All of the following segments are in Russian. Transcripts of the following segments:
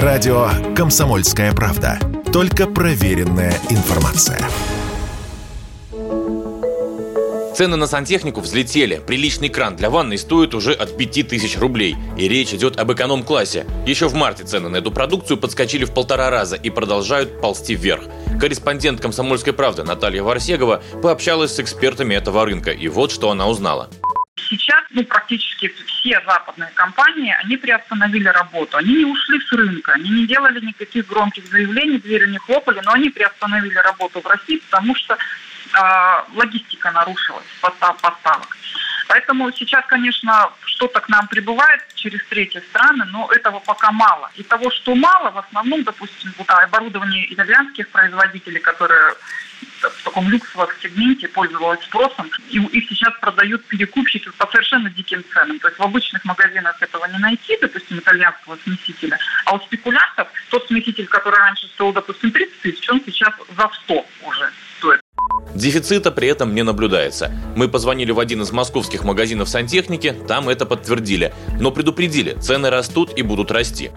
Радио «Комсомольская правда». Только проверенная информация. Цены на сантехнику взлетели. Приличный кран для ванной стоит уже от 5000 рублей. И речь идет об эконом-классе. Еще в марте цены на эту продукцию подскочили в полтора раза и продолжают ползти вверх. Корреспондент «Комсомольской правды» Наталья Варсегова пообщалась с экспертами этого рынка. И вот что она узнала сейчас ну, практически все западные компании, они приостановили работу. Они не ушли с рынка, они не делали никаких громких заявлений, дверью не хлопали, но они приостановили работу в России, потому что э, логистика нарушилась, постав, поставок. Поэтому сейчас, конечно, что-то к нам прибывает через третьи страны, но этого пока мало. И того, что мало, в основном, допустим, оборудование итальянских производителей, которые в таком люксовом сегменте пользовалась спросом, и их сейчас продают перекупщики по совершенно диким ценам. То есть в обычных магазинах этого не найти, допустим, итальянского смесителя, а у спекулянтов тот смеситель, который раньше стоил, допустим, 30 тысяч, он сейчас за 100 уже стоит. Дефицита при этом не наблюдается. Мы позвонили в один из московских магазинов сантехники, там это подтвердили. Но предупредили, цены растут и будут расти.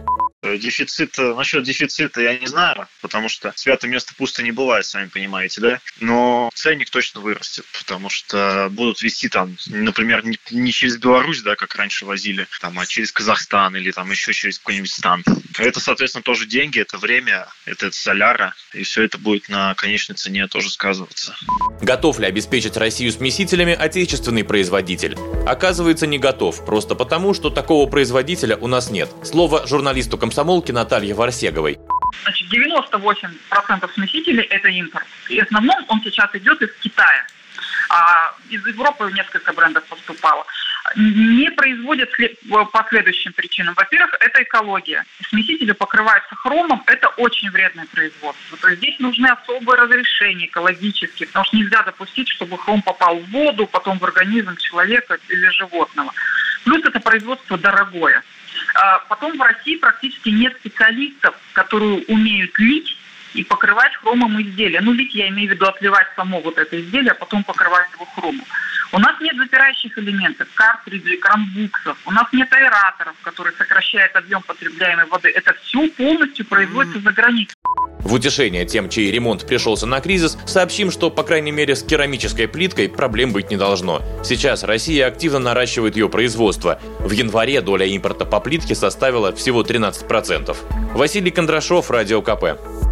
Э, дефицит, э, насчет дефицита я не знаю, потому что святое место пусто не бывает, сами понимаете, да? Но ценник точно вырастет, потому что будут вести там, например, не, через Беларусь, да, как раньше возили, там, а через Казахстан или там еще через какой-нибудь стан. Это, соответственно, тоже деньги, это время, это соляра, и все это будет на конечной цене тоже сказываться. Готов ли обеспечить Россию смесителями отечественный производитель? Оказывается, не готов, просто потому, что такого производителя у нас нет. Слово журналисту комсомолки Наталье Варсеговой. Значит, 98% смесителей – это импорт. И в основном он сейчас идет из Китая. А из Европы несколько брендов поступало не производят по следующим причинам. Во-первых, это экология. Смесители покрываются хромом, это очень вредное производство. То есть здесь нужны особые разрешения экологические, потому что нельзя допустить, чтобы хром попал в воду, потом в организм человека или животного. Плюс это производство дорогое. А потом в России практически нет специалистов, которые умеют лить и покрывать хромом изделия. Ну, лить я имею в виду отливать само вот это изделие, а потом покрывать его хромом. Запирающих элементов, картриджей, кранбуксов. У нас нет аэраторов, которые сокращают объем потребляемой воды. Это все полностью производится за границей. В утешение тем, чей ремонт пришелся на кризис, сообщим, что, по крайней мере, с керамической плиткой проблем быть не должно. Сейчас Россия активно наращивает ее производство. В январе доля импорта по плитке составила всего 13%. Василий Кондрашов, Радио КП.